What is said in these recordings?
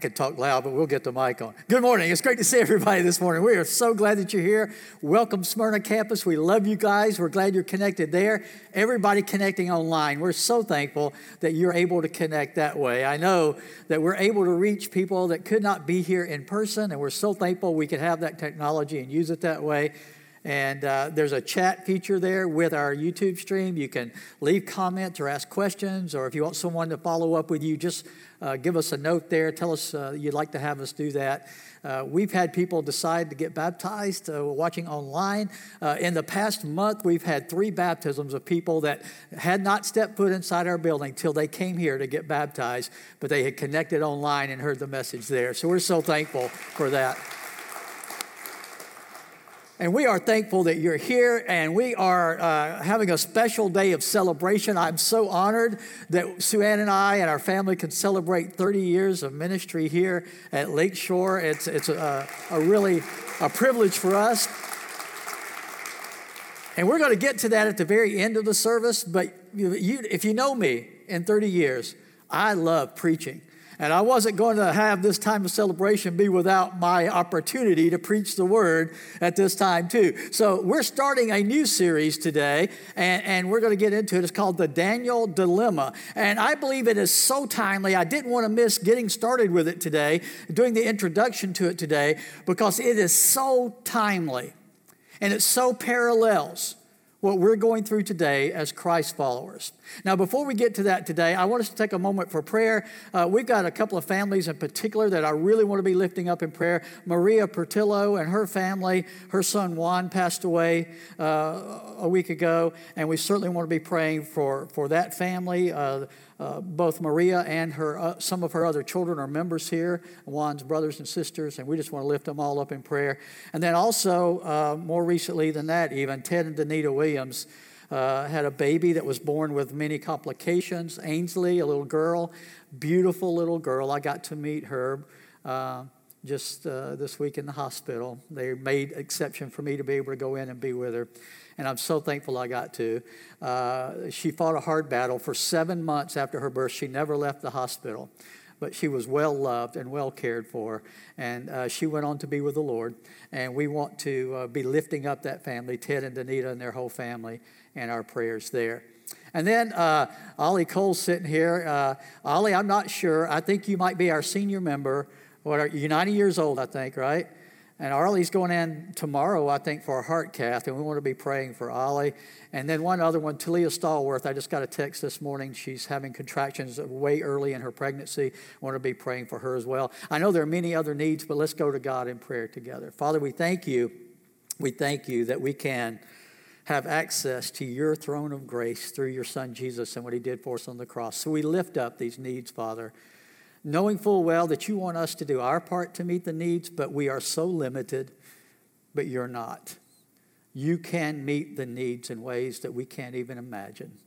could talk loud, but we'll get the mic on. Good morning. It's great to see everybody this morning. We are so glad that you're here. Welcome, Smyrna campus. We love you guys. We're glad you're connected there. Everybody connecting online, we're so thankful that you're able to connect that way. I know that we're able to reach people that could not be here in person, and we're so thankful we could have that technology and use it that way. And uh, there's a chat feature there with our YouTube stream. You can leave comments or ask questions, or if you want someone to follow up with you, just uh, give us a note there. Tell us uh, you'd like to have us do that. Uh, we've had people decide to get baptized uh, watching online. Uh, in the past month, we've had three baptisms of people that had not stepped foot inside our building till they came here to get baptized, but they had connected online and heard the message there. So we're so thankful for that. And we are thankful that you're here, and we are uh, having a special day of celebration. I'm so honored that Sue Ann and I and our family can celebrate 30 years of ministry here at Lakeshore. It's, it's a, a really a privilege for us. And we're going to get to that at the very end of the service, but you, if you know me in 30 years, I love preaching. And I wasn't going to have this time of celebration be without my opportunity to preach the word at this time, too. So we're starting a new series today, and, and we're going to get into it. It's called The Daniel Dilemma. And I believe it is so timely. I didn't want to miss getting started with it today, doing the introduction to it today, because it is so timely and it so parallels what we're going through today as Christ followers. Now, before we get to that today, I want us to take a moment for prayer. Uh, we've got a couple of families in particular that I really want to be lifting up in prayer. Maria Pertillo and her family, her son Juan passed away uh, a week ago, and we certainly want to be praying for, for that family. Uh, uh, both Maria and her, uh, some of her other children are members here, Juan's brothers and sisters, and we just want to lift them all up in prayer. And then also, uh, more recently than that, even Ted and Danita Williams uh, had a baby that was born with many complications. Ainsley, a little girl, beautiful little girl. I got to meet her uh, just uh, this week in the hospital. They made exception for me to be able to go in and be with her and I'm so thankful I got to. Uh, she fought a hard battle for seven months after her birth. She never left the hospital, but she was well loved and well cared for, and uh, she went on to be with the Lord. And we want to uh, be lifting up that family, Ted and Danita and their whole family, and our prayers there. And then uh, Ollie Cole's sitting here. Uh, Ollie, I'm not sure. I think you might be our senior member. What are you? 90 years old, I think, right? And Ollie's going in tomorrow, I think, for a heart cath, and we want to be praying for Ollie. And then one other one, Talia Stallworth. I just got a text this morning. She's having contractions way early in her pregnancy. I want to be praying for her as well. I know there are many other needs, but let's go to God in prayer together. Father, we thank you. We thank you that we can have access to your throne of grace through your Son Jesus and what he did for us on the cross. So we lift up these needs, Father knowing full well that you want us to do our part to meet the needs, but we are so limited, but you're not. You can meet the needs in ways that we can't even imagine.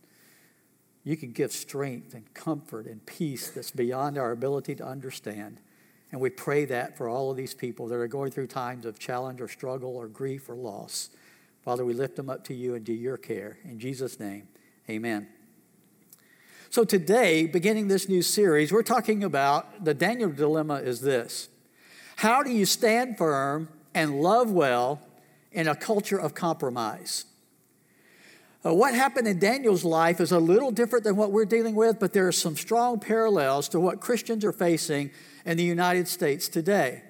You can give strength and comfort and peace that's beyond our ability to understand. And we pray that for all of these people that are going through times of challenge or struggle or grief or loss. Father, we lift them up to you and to your care. In Jesus' name, amen. So, today, beginning this new series, we're talking about the Daniel dilemma is this How do you stand firm and love well in a culture of compromise? Uh, what happened in Daniel's life is a little different than what we're dealing with, but there are some strong parallels to what Christians are facing in the United States today.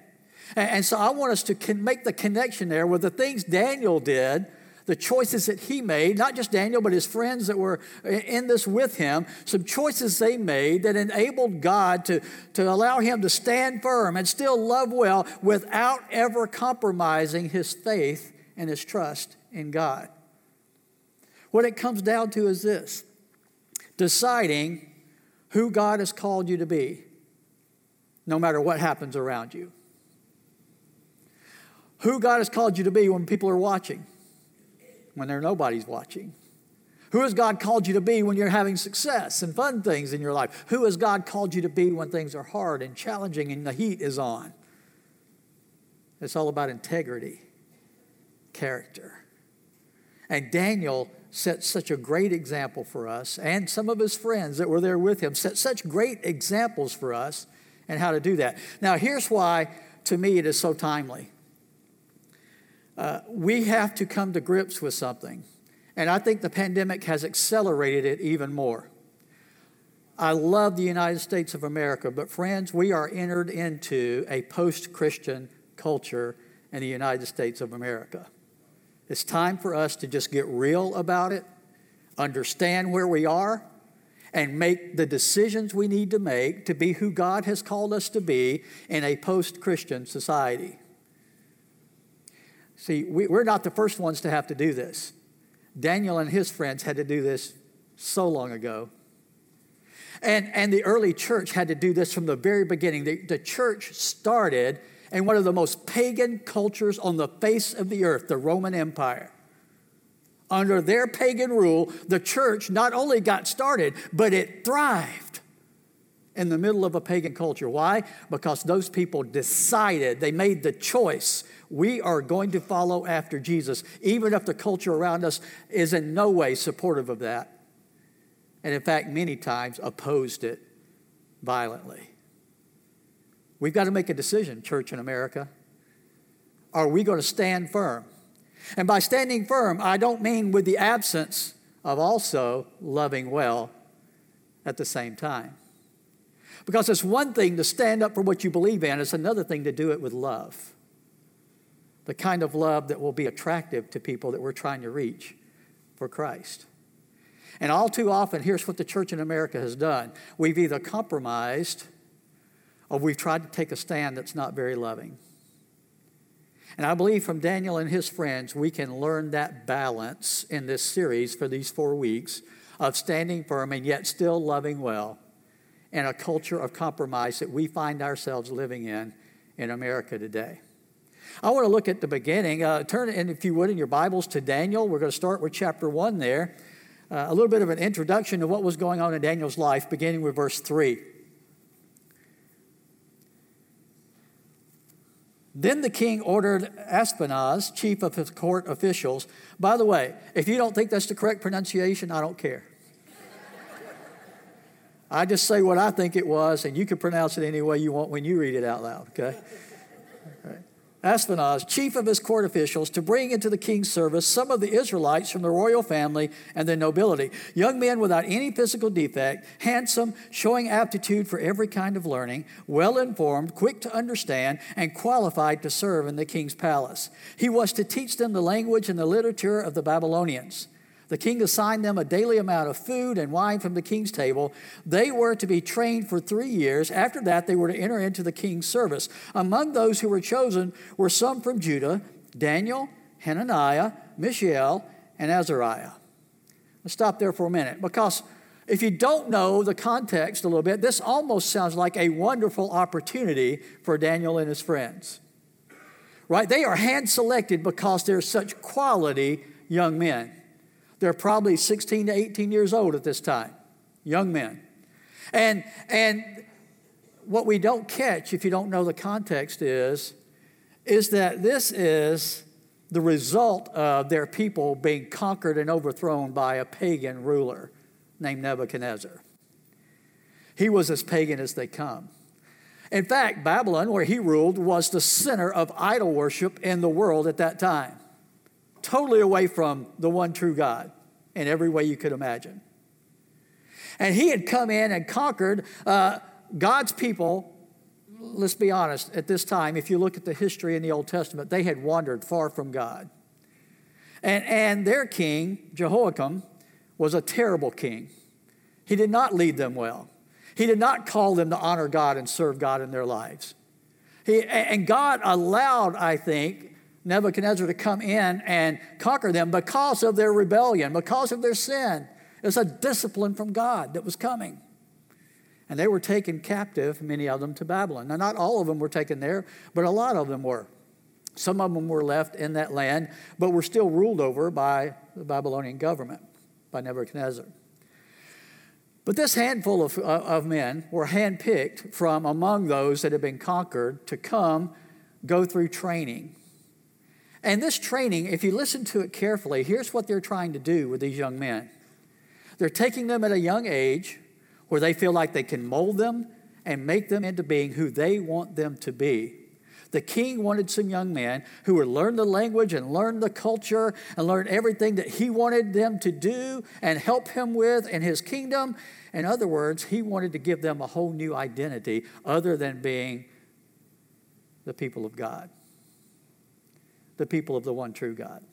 And, and so I want us to con- make the connection there with the things Daniel did the choices that he made, not just Daniel, but his friends that were in this with him, some choices they made that enabled God to, to allow him to stand firm and still love well without ever compromising his faith and his trust in God. What it comes down to is this deciding who God has called you to be, no matter what happens around you. Who God has called you to be when people are watching when there nobody's watching? Who has God called you to be when you're having success and fun things in your life? Who has God called you to be when things are hard and challenging and the heat is on? It's all about integrity, character. And Daniel set such a great example for us, and some of his friends that were there with him set such great examples for us and how to do that. Now, here's why, to me, it is so timely. We have to come to grips with something, and I think the pandemic has accelerated it even more. I love the United States of America, but friends, we are entered into a post Christian culture in the United States of America. It's time for us to just get real about it, understand where we are, and make the decisions we need to make to be who God has called us to be in a post Christian society. See, we, are not the first ones to have to do this. Daniel and his friends had to do this so long ago. And, and the early church had to do this from the very beginning. The, the church started in one of the most pagan cultures on the face of the earth, the Roman Empire. Under their pagan rule, the church not only got started, but it thrived in the middle of a pagan culture. Why? Because those people decided, they made the choice we are going to follow after Jesus, even if the culture around us is in no way supportive of that. And in fact, many times opposed it violently. We've got to make a decision, church in America. Are we going to stand firm? And by standing firm, I don't mean with the absence of also loving well at the same time. Because it's one thing to stand up for what you believe in, it's another thing to do it with love. The kind of love that will be attractive to people that we're trying to reach for Christ. And all too often, here's what the church in America has done we've either compromised or we've tried to take a stand that's not very loving. And I believe from Daniel and his friends, we can learn that balance in this series for these four weeks of standing firm and yet still loving well in a culture of compromise that we find ourselves living in in America today. I want to look at the beginning. Uh, turn, in, if you would, in your Bibles to Daniel. We're going to start with chapter 1 there. Uh, a little bit of an introduction to what was going on in Daniel's life, beginning with verse 3. Then the king ordered Ashpenaz, chief of his court officials. By the way, if you don't think that's the correct pronunciation, I don't care. I just say what I think it was, and you can pronounce it any way you want when you read it out loud, okay? Ashpenaz, chief of his court officials, to bring into the king's service some of the Israelites from the royal family and the nobility, young men without any physical defect, handsome, showing aptitude for every kind of learning, well informed, quick to understand, and qualified to serve in the king's palace. He was to teach them the language and the literature of the Babylonians. The king assigned them a daily amount of food and wine from the king's table. They were to be trained for three years. After that, they were to enter into the king's service. Among those who were chosen were some from Judah Daniel, Hananiah, Mishael, and Azariah. Let's stop there for a minute because if you don't know the context a little bit, this almost sounds like a wonderful opportunity for Daniel and his friends. Right? They are hand selected because they're such quality young men. They're probably 16 to 18 years old at this time, young men. And, and what we don't catch if you don't know the context is, is that this is the result of their people being conquered and overthrown by a pagan ruler named Nebuchadnezzar. He was as pagan as they come. In fact, Babylon, where he ruled, was the center of idol worship in the world at that time totally away from the one true God in every way you could imagine. And he had come in and conquered uh, God's people. Let's be honest, at this time, if you look at the history in the Old Testament, they had wandered far from God. And, and their king, Jehoiakim, was a terrible king. He did not lead them well. He did not call them to honor God and serve God in their lives. He, and God allowed, I think, Nebuchadnezzar to come in and conquer them because of their rebellion, because of their sin. It's a discipline from God that was coming. And they were taken captive, many of them, to Babylon. Now, not all of them were taken there, but a lot of them were. Some of them were left in that land, but were still ruled over by the Babylonian government, by Nebuchadnezzar. But this handful of, uh, of men were handpicked from among those that had been conquered to come go through training and this training, if you listen to it carefully, here's what they're trying to do with these young men. They're taking them at a young age where they feel like they can mold them and make them into being who they want them to be. The king wanted some young men who would learn the language and learn the culture and learn everything that he wanted them to do and help him with in his kingdom. In other words, he wanted to give them a whole new identity other than being the people of God, the people of the one true God.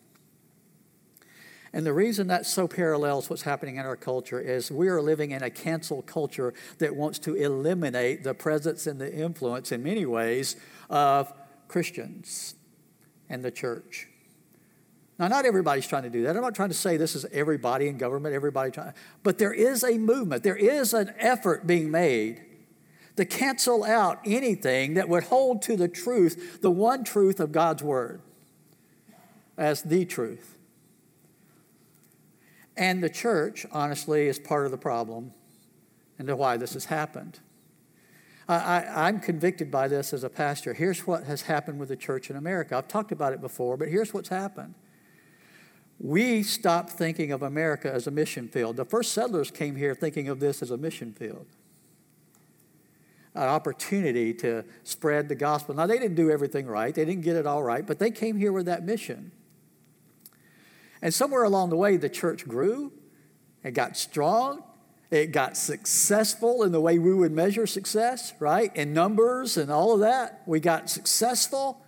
And the reason that so parallels what's happening in our culture is we are living in a cancel culture that wants to eliminate the presence and the influence in many ways of Christians and the church. Now, not everybody's trying to do that. I'm not trying to say this is everybody in government, everybody trying, but there is a movement, there is an effort being made to cancel out anything that would hold to the truth, the one truth of God's Word, as the truth. And the church, honestly, is part of the problem and why this has happened. I, am convicted by this as a pastor. Here's what has happened with the church in America. I've talked about it before, but here's what's happened. We stopped thinking of America as a mission field. The first settlers came here thinking of this as a mission field, an opportunity to spread the gospel. Now, they didn't do everything right, they didn't get it all right, but they came here with that mission. And somewhere along the way, the church grew, it got strong, it got successful in the way we would measure success, right? In numbers and all of that. We got successful.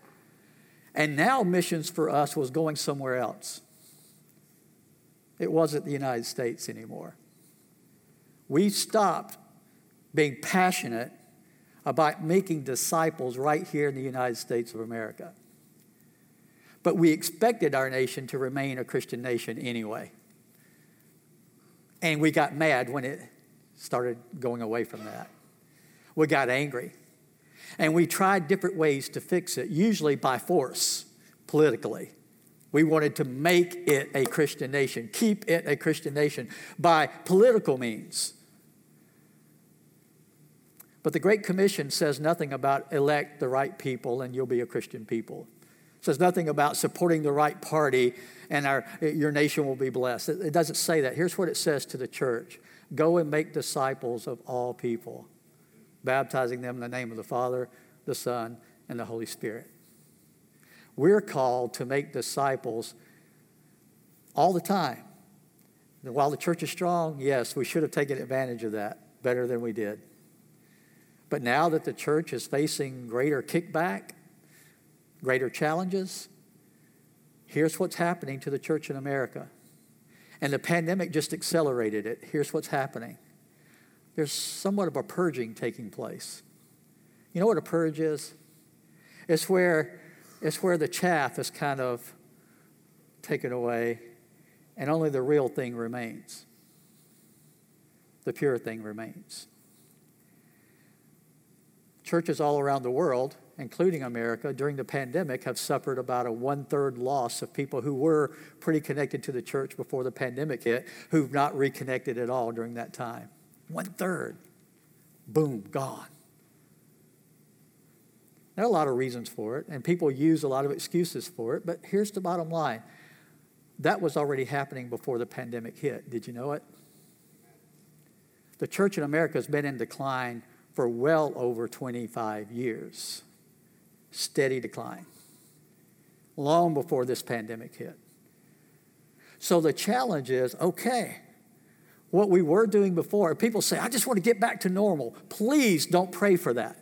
And now missions for us was going somewhere else. It wasn't the United States anymore. We stopped being passionate about making disciples right here in the United States of America. But we expected our nation to remain a Christian nation anyway. And we got mad when it started going away from that. We got angry. And we tried different ways to fix it, usually by force, politically. We wanted to make it a Christian nation, keep it a Christian nation by political means. But the Great Commission says nothing about elect the right people and you'll be a Christian people says nothing about supporting the right party and our, your nation will be blessed. It, it doesn't say that. Here's what it says to the church Go and make disciples of all people, baptizing them in the name of the Father, the Son, and the Holy Spirit. We're called to make disciples all the time. And while the church is strong, yes, we should have taken advantage of that better than we did. But now that the church is facing greater kickback, greater challenges. Here's what's happening to the church in America. And the pandemic just accelerated it. Here's what's happening there's somewhat of a purging taking place. You know what a purge is? It's where, it's where the chaff is kind of taken away and only the real thing remains. The pure thing remains. Churches all around the world including America, during the pandemic have suffered about a one third loss of people who were pretty connected to the church before the pandemic hit, who've not reconnected at all during that time. One third. Boom, gone. There are a lot of reasons for it, and people use a lot of excuses for it, but here's the bottom line that was already happening before the pandemic hit. Did you know it? The church in America has been in decline for well over 25 years steady decline long before this pandemic hit. So the challenge is okay, what we were doing before, people say, I just want to get back to normal. Please don't pray for that.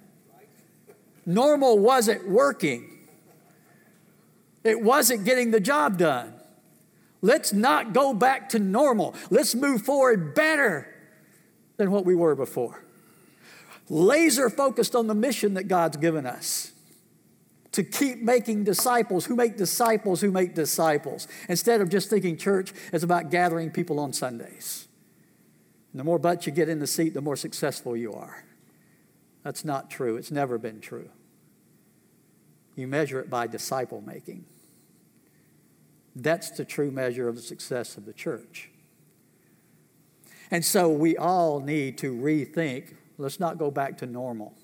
Normal wasn't working, it wasn't getting the job done. Let's not go back to normal. Let's move forward better than what we were before. Laser focused on the mission that God's given us to keep making disciples who make disciples who make disciples instead of just thinking church is about gathering people on Sundays. And the more butts you get in the seat, the more successful you are. That's not true. It's never been true. You measure it by disciple making. That's the true measure of the success of the church. And so we all need to rethink let's not go back to normal.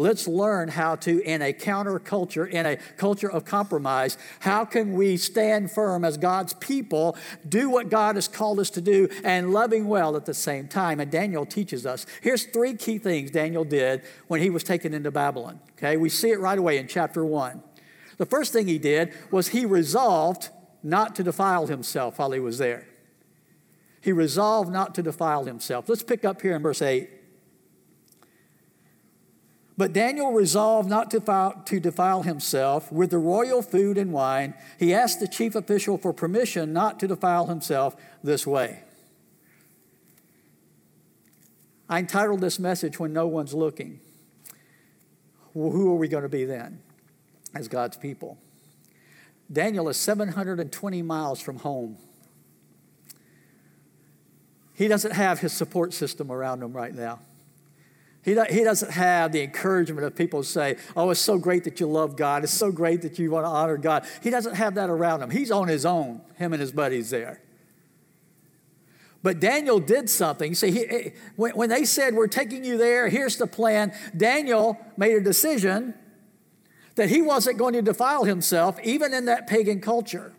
Let's learn how to, in a counterculture, in a culture of compromise, how can we stand firm as God's people, do what God has called us to do, and loving well at the same time. And Daniel teaches us. Here's three key things Daniel did when he was taken into Babylon. Okay, we see it right away in chapter one. The first thing he did was he resolved not to defile himself while he was there. He resolved not to defile himself. Let's pick up here in verse 8. But Daniel resolved not to defile, to defile himself with the royal food and wine. He asked the chief official for permission not to defile himself this way. I entitled this message, When No One's Looking. Well, who are we going to be then as God's people? Daniel is 720 miles from home. He doesn't have his support system around him right now. He, he doesn't have the encouragement of people say, Oh, it's so great that you love God. It's so great that you want to honor God. He doesn't have that around him. He's on his own, him and his buddies there. But Daniel did something. See, he, eh, when, when they said, We're taking you there, here's the plan, Daniel made a decision that he wasn't going to defile himself, even in that pagan culture.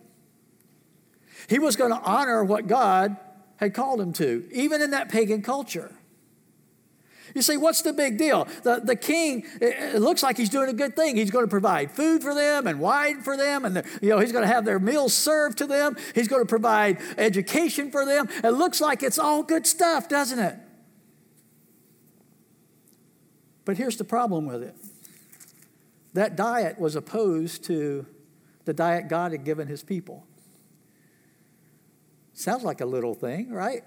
He was going to honor what God had called him to, even in that pagan culture. You see, what's the big deal? The, the king, it looks like he's doing a good thing. He's going to provide food for them and wine for them, and the, you know, he's going to have their meals served to them. He's going to provide education for them. It looks like it's all good stuff, doesn't it? But here's the problem with it that diet was opposed to the diet God had given his people. Sounds like a little thing, right?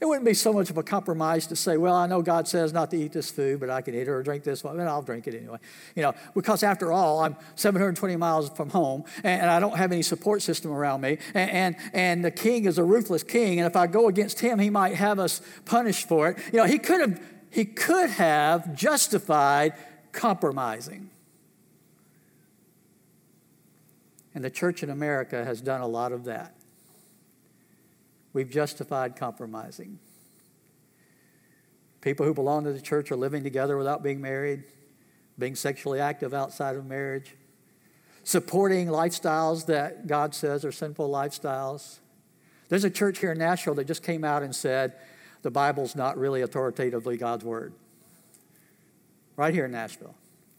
It wouldn't be so much of a compromise to say, well, I know God says not to eat this food, but I can eat it or drink this one, and I'll drink it anyway. You know, because after all, I'm 720 miles from home, and, I don't have any support system around me, and, and, and the king is a ruthless king, and if I go against him, he might have us punished for it. You know, he could have, he could have justified compromising. And the church in America has done a lot of that. We've justified compromising. People who belong to the church are living together without being married, being sexually active outside of marriage, supporting lifestyles that God says are sinful lifestyles. There's a church here in Nashville that just came out and said the Bible's not really authoritatively God's word. Right here in Nashville.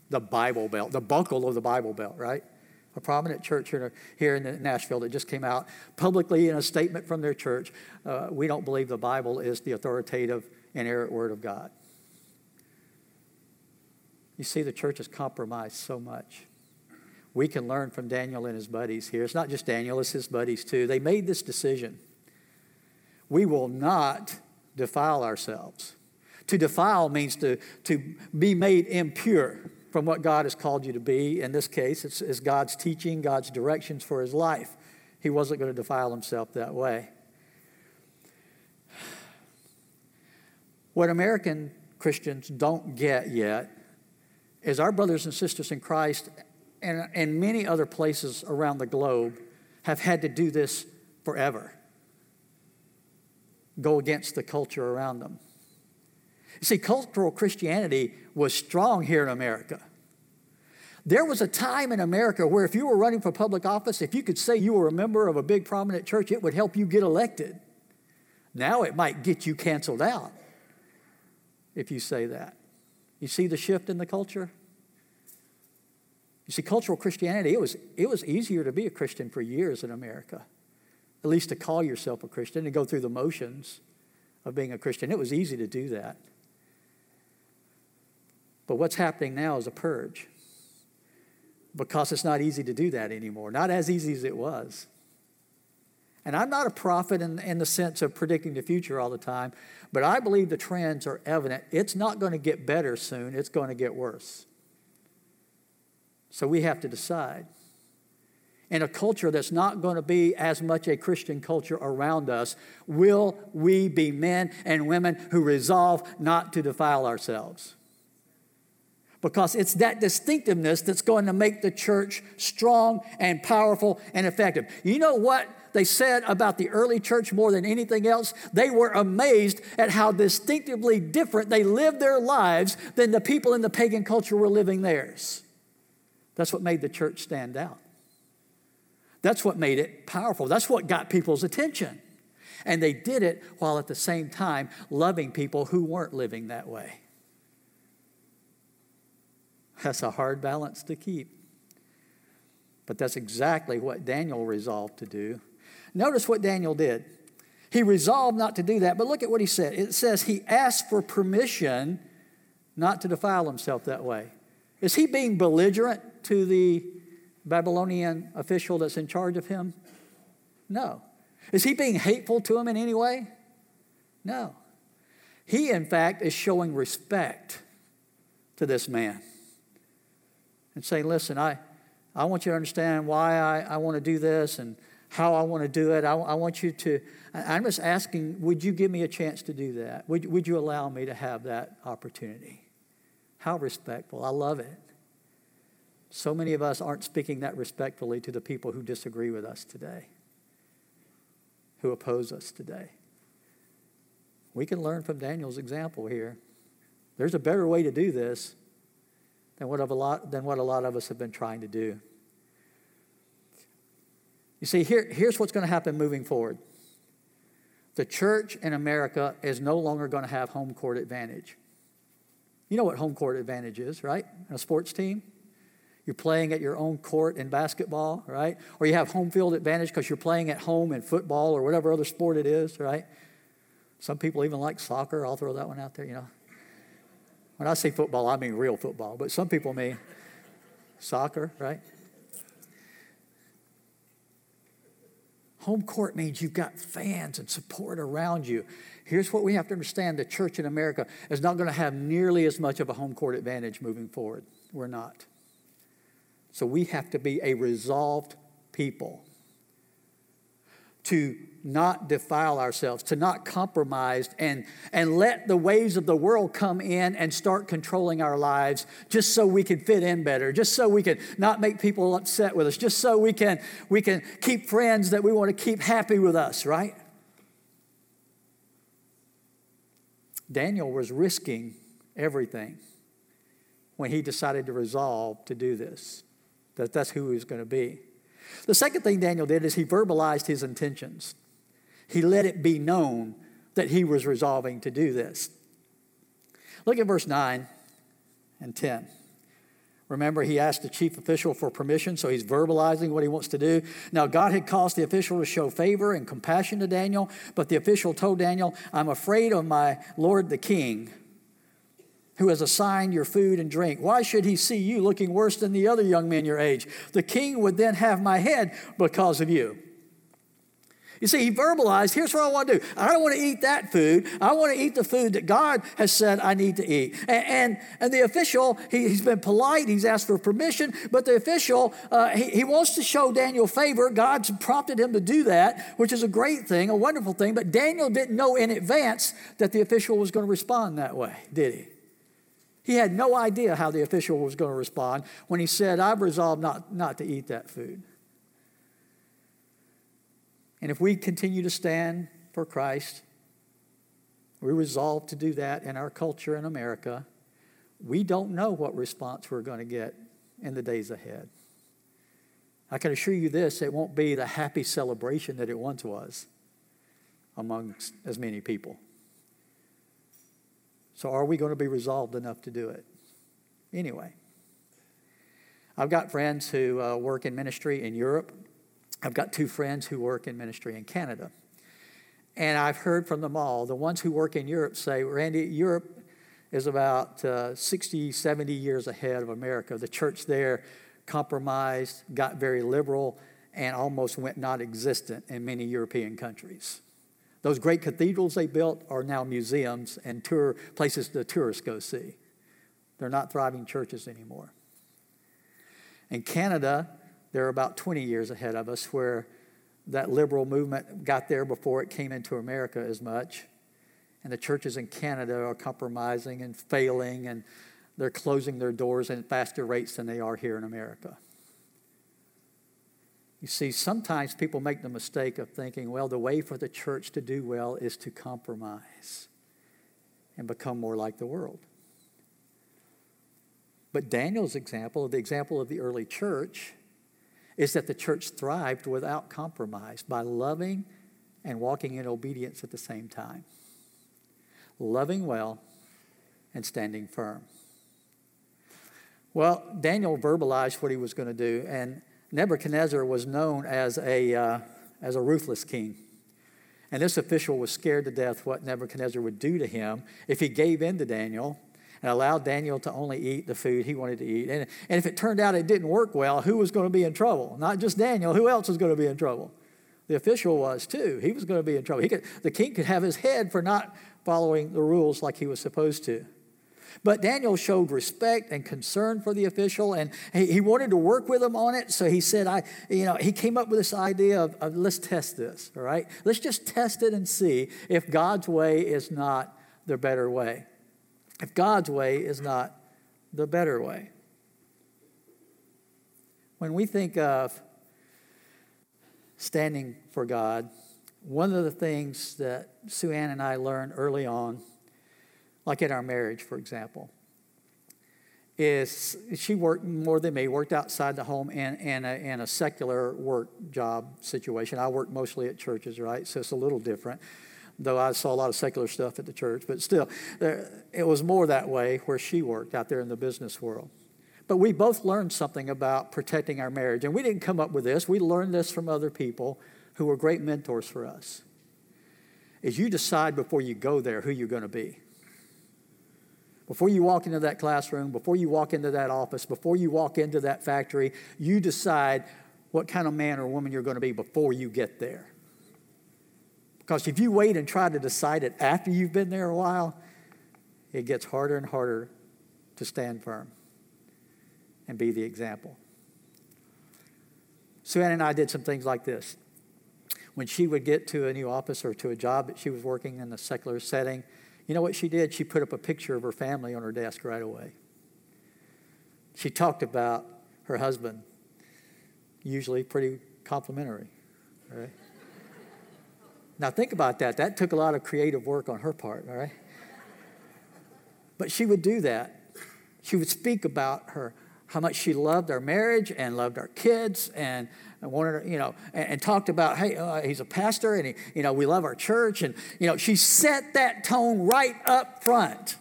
The Bible Belt, the buckle of the Bible Belt, right? A prominent church here, here in Nashville that just came out publicly in a statement from their church. Uh, we don't believe the Bible is the authoritative, and inerrant word of God. You see, the church has compromised so much. We can learn from Daniel and his buddies here. It's not just Daniel, it's his buddies too. They made this decision. We will not defile ourselves. To defile means to, to be made impure from what God has called you to be. In this case, it's, it's God's teaching, God's directions for his life. He wasn't going to defile himself that way. What American Christians don't get yet is our brothers and sisters in Christ and, and many other places around the globe have had to do this forever go against the culture around them. You see, cultural Christianity was strong here in America. There was a time in America where if you were running for public office, if you could say you were a member of a big prominent church, it would help you get elected. Now it might get you canceled out if you say that. You see the shift in the culture? You see, cultural Christianity, it was, it was easier to be a Christian for years in America, at least to call yourself a Christian and go through the motions of being a Christian. It was easy to do that. But what's happening now is a purge because it's not easy to do that anymore, not as easy as it was. And I'm not a prophet in, in the sense of predicting the future all the time, but I believe the trends are evident. It's not going to get better soon, it's going to get worse. So we have to decide. In a culture that's not going to be as much a Christian culture around us, will we be men and women who resolve not to defile ourselves? Because it's that distinctiveness that's going to make the church strong and powerful and effective. You know what they said about the early church more than anything else? They were amazed at how distinctively different they lived their lives than the people in the pagan culture were living theirs. That's what made the church stand out. That's what made it powerful. That's what got people's attention. And they did it while at the same time loving people who weren't living that way. That's a hard balance to keep. But that's exactly what Daniel resolved to do. Notice what Daniel did. He resolved not to do that, but look at what he said. It says he asked for permission not to defile himself that way. Is he being belligerent to the Babylonian official that's in charge of him? No. Is he being hateful to him in any way? No. He, in fact, is showing respect to this man and saying, Listen, I, I want you to understand why I, I want to do this and how I want to do it. I, I want you to, I'm just asking, would you give me a chance to do that? Would, would you allow me to have that opportunity? How respectful. I love it. So many of us aren't speaking that respectfully to the people who disagree with us today, who oppose us today. We can learn from Daniel's example here. There's a better way to do this than what, a lot, than what a lot of us have been trying to do. You see, here, here's what's going to happen moving forward the church in America is no longer going to have home court advantage. You know what home court advantage is, right? In a sports team? You're playing at your own court in basketball, right? Or you have home field advantage because you're playing at home in football or whatever other sport it is, right? Some people even like soccer. I'll throw that one out there, you know. When I say football, I mean real football, but some people mean soccer, right? Home court means you've got fans and support around you. Here's what we have to understand the church in America is not going to have nearly as much of a home court advantage moving forward. We're not. So we have to be a resolved people to not defile ourselves, to not compromise and, and let the ways of the world come in and start controlling our lives just so we can fit in better, just so we can not make people upset with us, just so we can, we can keep friends that we want to keep happy with us, right? Daniel was risking everything when he decided to resolve to do this, that that's who he was going to be. The second thing Daniel did is he verbalized his intentions. He let it be known that he was resolving to do this. Look at verse 9 and 10. Remember, he asked the chief official for permission, so he's verbalizing what he wants to do. Now, God had caused the official to show favor and compassion to Daniel, but the official told Daniel, I'm afraid of my lord the king who has assigned your food and drink. Why should he see you looking worse than the other young men your age? The king would then have my head because of you. You see, he verbalized, here's what I want to do. I don't want to eat that food. I want to eat the food that God has said I need to eat. And, and, and the official, he, has been polite. He's asked for permission, but the official, uh, he, he wants to show Daniel favor. God's prompted him to do that, which is a great thing, a wonderful thing. But Daniel didn't know in advance that the official was going to respond that way, did he? He had no idea how the official was going to respond when he said, I've resolved not, not to eat that food. And if we continue to stand for Christ, we resolve to do that in our culture in America. We don't know what response we're going to get in the days ahead. I can assure you this it won't be the happy celebration that it once was among as many people. So, are we going to be resolved enough to do it? Anyway, I've got friends who uh, work in ministry in Europe. I've got two friends who work in ministry in Canada. And I've heard from them all. The ones who work in Europe say, Randy, Europe is about uh, 60, 70 years ahead of America. The church there compromised, got very liberal, and almost went non existent in many European countries. Those great cathedrals they built are now museums and tour places the tourists go see. They're not thriving churches anymore. In Canada, they're about 20 years ahead of us, where that liberal movement got there before it came into America as much. And the churches in Canada are compromising and failing, and they're closing their doors at faster rates than they are here in America. You see, sometimes people make the mistake of thinking, well, the way for the church to do well is to compromise and become more like the world. But Daniel's example, the example of the early church, is that the church thrived without compromise by loving and walking in obedience at the same time. Loving well and standing firm. Well, Daniel verbalized what he was going to do, and Nebuchadnezzar was known as a, uh, as a ruthless king. And this official was scared to death what Nebuchadnezzar would do to him if he gave in to Daniel and allowed Daniel to only eat the food he wanted to eat. And, and if it turned out it didn't work well, who was going to be in trouble? Not just Daniel, who else was going to be in trouble? The official was too. He was going to be in trouble. He could, the king could have his head for not following the rules like he was supposed to. But Daniel showed respect and concern for the official, and he, he wanted to work with him on it. So he said, I, you know, he came up with this idea of, of let's test this, all right? Let's just test it and see if God's way is not the better way if God's way is not the better way. When we think of standing for God, one of the things that Sue Ann and I learned early on, like in our marriage, for example, is she worked more than me, worked outside the home in, in, a, in a secular work job situation. I work mostly at churches, right? So it's a little different though I saw a lot of secular stuff at the church, but still, it was more that way where she worked out there in the business world. But we both learned something about protecting our marriage. And we didn't come up with this, we learned this from other people who were great mentors for us. Is you decide before you go there who you're going to be. Before you walk into that classroom, before you walk into that office, before you walk into that factory, you decide what kind of man or woman you're going to be before you get there. Because if you wait and try to decide it after you've been there a while, it gets harder and harder to stand firm and be the example. Sue Ann and I did some things like this. When she would get to a new office or to a job that she was working in a secular setting, you know what she did? She put up a picture of her family on her desk right away. She talked about her husband, usually pretty complimentary, right? Now, think about that. That took a lot of creative work on her part, all right? But she would do that. She would speak about her, how much she loved our marriage and loved our kids and wanted, you know, and, and talked about, hey, uh, he's a pastor and, he, you know, we love our church. And, you know, she set that tone right up front.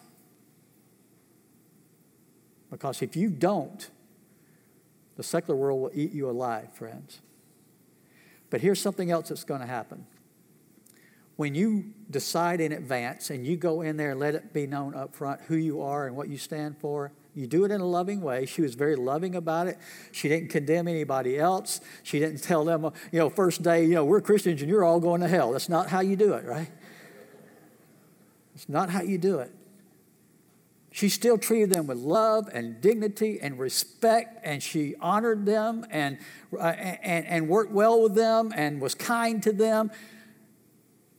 Because if you don't, the secular world will eat you alive, friends. But here's something else that's going to happen when you decide in advance and you go in there and let it be known up front who you are and what you stand for, you do it in a loving way. She was very loving about it. She didn't condemn anybody else. She didn't tell them, you know, first day, you know, we're Christians and you're all going to hell. That's not how you do it, right? It's not how you do it. She still treated them with love and dignity and respect, and she honored them and, uh, and, and worked well with them and was kind to them.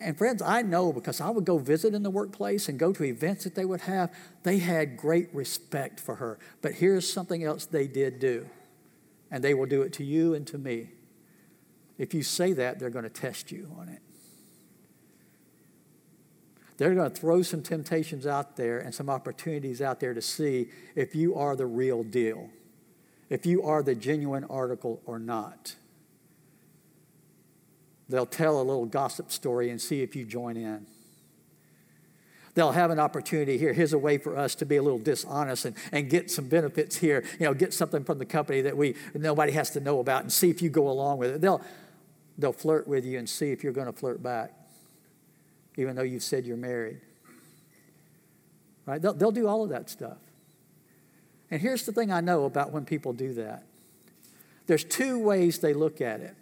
And friends, I know because I would go visit in the workplace and go to events that they would have, they had great respect for her. But here's something else they did do, and they will do it to you and to me. If you say that, they're going to test you on it. They're going to throw some temptations out there and some opportunities out there to see if you are the real deal, if you are the genuine article or not. They'll tell a little gossip story and see if you join in. They'll have an opportunity here. Here's a way for us to be a little dishonest and, and get some benefits here. You know, get something from the company that we nobody has to know about and see if you go along with it. They'll they'll flirt with you and see if you're going to flirt back, even though you've said you're married. Right? They'll, they'll do all of that stuff. And here's the thing I know about when people do that. There's two ways they look at it.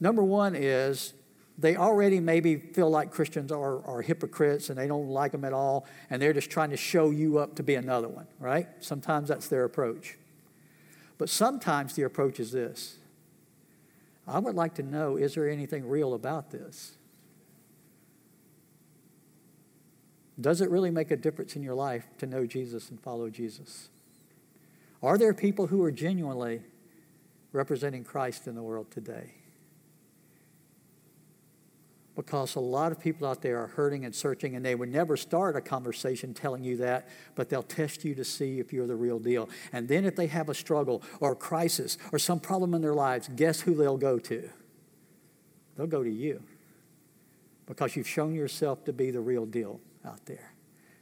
Number one is they already maybe feel like Christians are, are hypocrites and they don't like them at all, and they're just trying to show you up to be another one, right? Sometimes that's their approach. But sometimes the approach is this I would like to know is there anything real about this? Does it really make a difference in your life to know Jesus and follow Jesus? Are there people who are genuinely representing Christ in the world today. Because a lot of people out there are hurting and searching, and they would never start a conversation telling you that, but they'll test you to see if you're the real deal. And then, if they have a struggle or a crisis or some problem in their lives, guess who they'll go to? They'll go to you because you've shown yourself to be the real deal out there.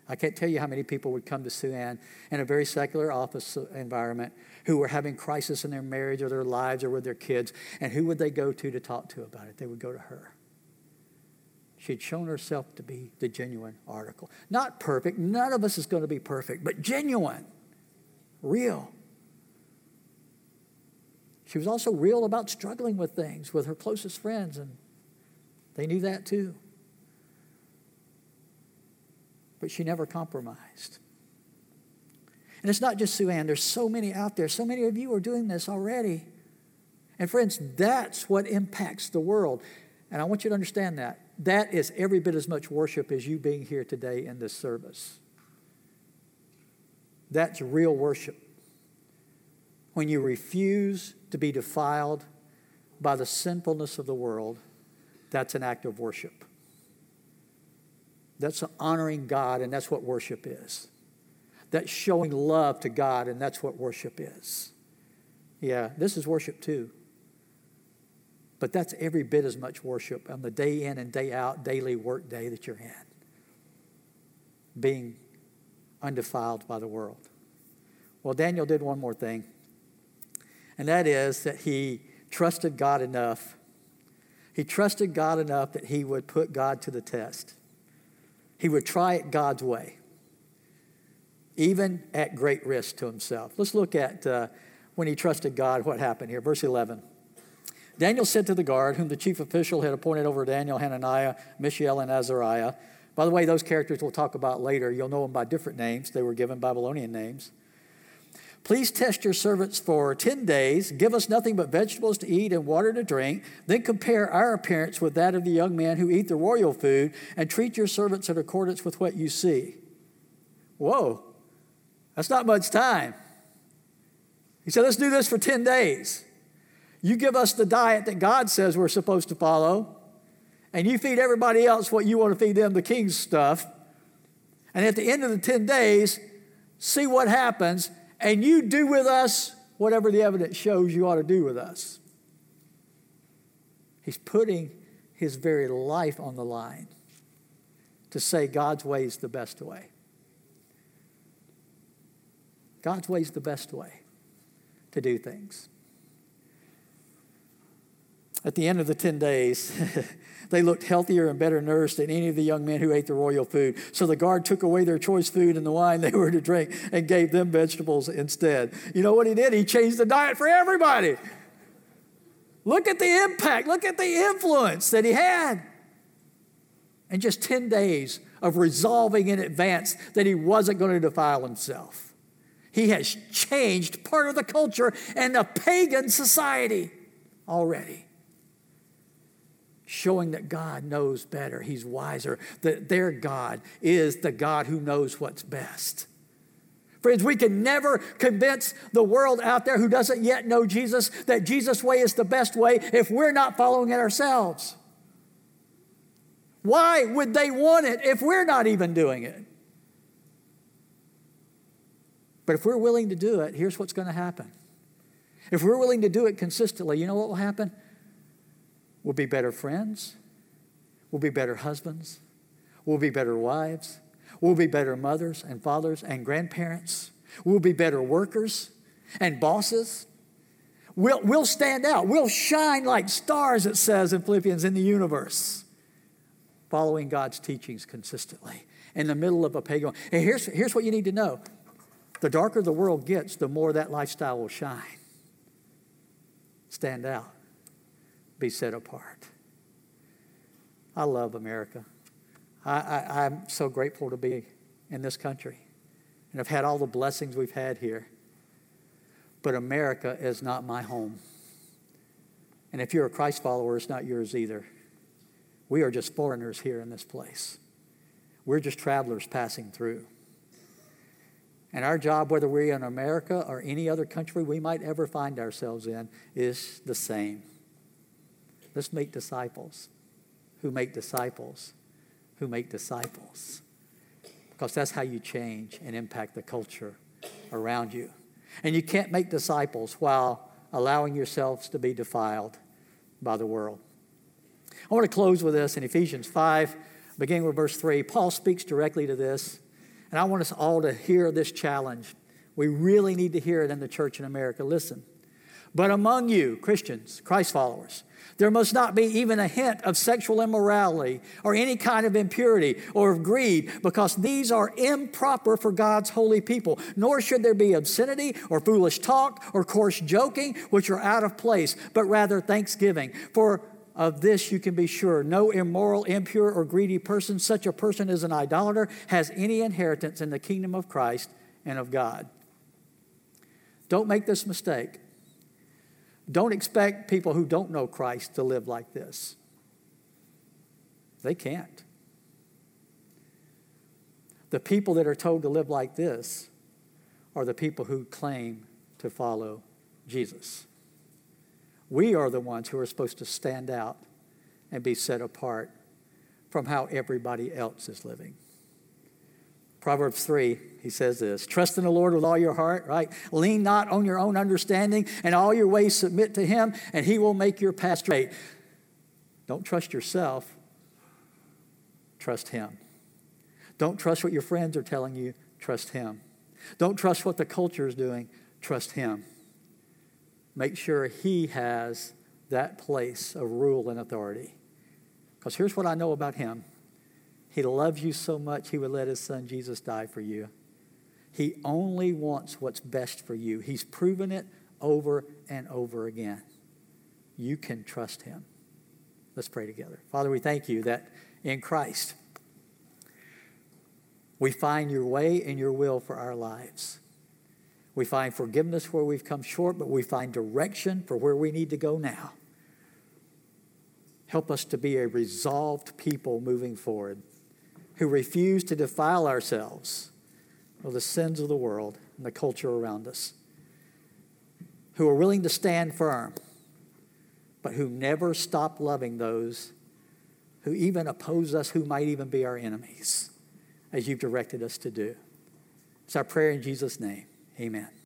I can't tell you how many people would come to Sue Ann in a very secular office environment who were having crisis in their marriage or their lives or with their kids. And who would they go to to talk to about it? They would go to her. She'd shown herself to be the genuine article. Not perfect. None of us is going to be perfect, but genuine, real. She was also real about struggling with things with her closest friends, and they knew that too. But she never compromised. And it's not just Sue Ann, there's so many out there. So many of you are doing this already. And friends, that's what impacts the world. And I want you to understand that. That is every bit as much worship as you being here today in this service. That's real worship. When you refuse to be defiled by the sinfulness of the world, that's an act of worship. That's honoring God, and that's what worship is. That's showing love to God, and that's what worship is. Yeah, this is worship too. But that's every bit as much worship on the day in and day out, daily work day that you're in. Being undefiled by the world. Well, Daniel did one more thing, and that is that he trusted God enough. He trusted God enough that he would put God to the test. He would try it God's way even at great risk to himself. Let's look at uh, when he trusted God, what happened here. Verse 11. Daniel said to the guard, whom the chief official had appointed over Daniel, Hananiah, Mishael, and Azariah. By the way, those characters we'll talk about later. You'll know them by different names. They were given Babylonian names. Please test your servants for 10 days. Give us nothing but vegetables to eat and water to drink. Then compare our appearance with that of the young men who eat the royal food and treat your servants in accordance with what you see. Whoa. That's not much time. He said, let's do this for 10 days. You give us the diet that God says we're supposed to follow, and you feed everybody else what you want to feed them, the king's stuff. And at the end of the 10 days, see what happens, and you do with us whatever the evidence shows you ought to do with us. He's putting his very life on the line to say God's way is the best way. God's way is the best way to do things. At the end of the 10 days, they looked healthier and better nourished than any of the young men who ate the royal food. So the guard took away their choice food and the wine they were to drink and gave them vegetables instead. You know what he did? He changed the diet for everybody. Look at the impact, look at the influence that he had. In just 10 days of resolving in advance that he wasn't going to defile himself. He has changed part of the culture and a pagan society already. Showing that God knows better, He's wiser, that their God is the God who knows what's best. Friends, we can never convince the world out there who doesn't yet know Jesus that Jesus' way is the best way if we're not following it ourselves. Why would they want it if we're not even doing it? But if we're willing to do it, here's what's going to happen. If we're willing to do it consistently, you know what will happen? We'll be better friends. We'll be better husbands. We'll be better wives. We'll be better mothers and fathers and grandparents. We'll be better workers and bosses. We'll, we'll stand out. We'll shine like stars, it says in Philippians, in the universe, following God's teachings consistently in the middle of a pagan. And here's, here's what you need to know the darker the world gets, the more that lifestyle will shine. Stand out, be set apart. I love America. I, am so grateful to be in this country. And I've had all the blessings we've had here. But America is not my home. And if you're a Christ follower, it's not yours either. We are just foreigners here in this place. We're just travelers passing through. And our job, whether we're in America or any other country we might ever find ourselves in, is the same. Let's make disciples who make disciples who make disciples. Because that's how you change and impact the culture around you. And you can't make disciples while allowing yourselves to be defiled by the world. I want to close with this in Ephesians 5, beginning with verse 3. Paul speaks directly to this, and I want us all to hear this challenge. We really need to hear it in the church in America. Listen. But among you, Christians, Christ followers, there must not be even a hint of sexual immorality or any kind of impurity or of greed, because these are improper for God's holy people. Nor should there be obscenity or foolish talk or coarse joking, which are out of place, but rather thanksgiving. For of this you can be sure no immoral, impure, or greedy person, such a person as an idolater, has any inheritance in the kingdom of Christ and of God. Don't make this mistake. Don't expect people who don't know Christ to live like this. They can't. The people that are told to live like this are the people who claim to follow Jesus. We are the ones who are supposed to stand out and be set apart from how everybody else is living. Proverbs 3, he says this Trust in the Lord with all your heart, right? Lean not on your own understanding, and all your ways submit to him, and he will make your path straight. Don't trust yourself, trust him. Don't trust what your friends are telling you, trust him. Don't trust what the culture is doing, trust him. Make sure he has that place of rule and authority. Because here's what I know about him he loves you so much, He would let His Son Jesus die for you. He only wants what's best for you. He's proven it over and over again. You can trust Him. Let's pray together. Father, we thank you that in Christ we find your way and your will for our lives. We find forgiveness where we've come short, but we find direction for where we need to go now. Help us to be a resolved people moving forward who refuse to defile ourselves with the sins of the world and the culture around us, who are willing to stand firm, but who never stop loving those who even oppose us, who might even be our enemies, as you've directed us to do. It's our prayer in Jesus' name. Amen.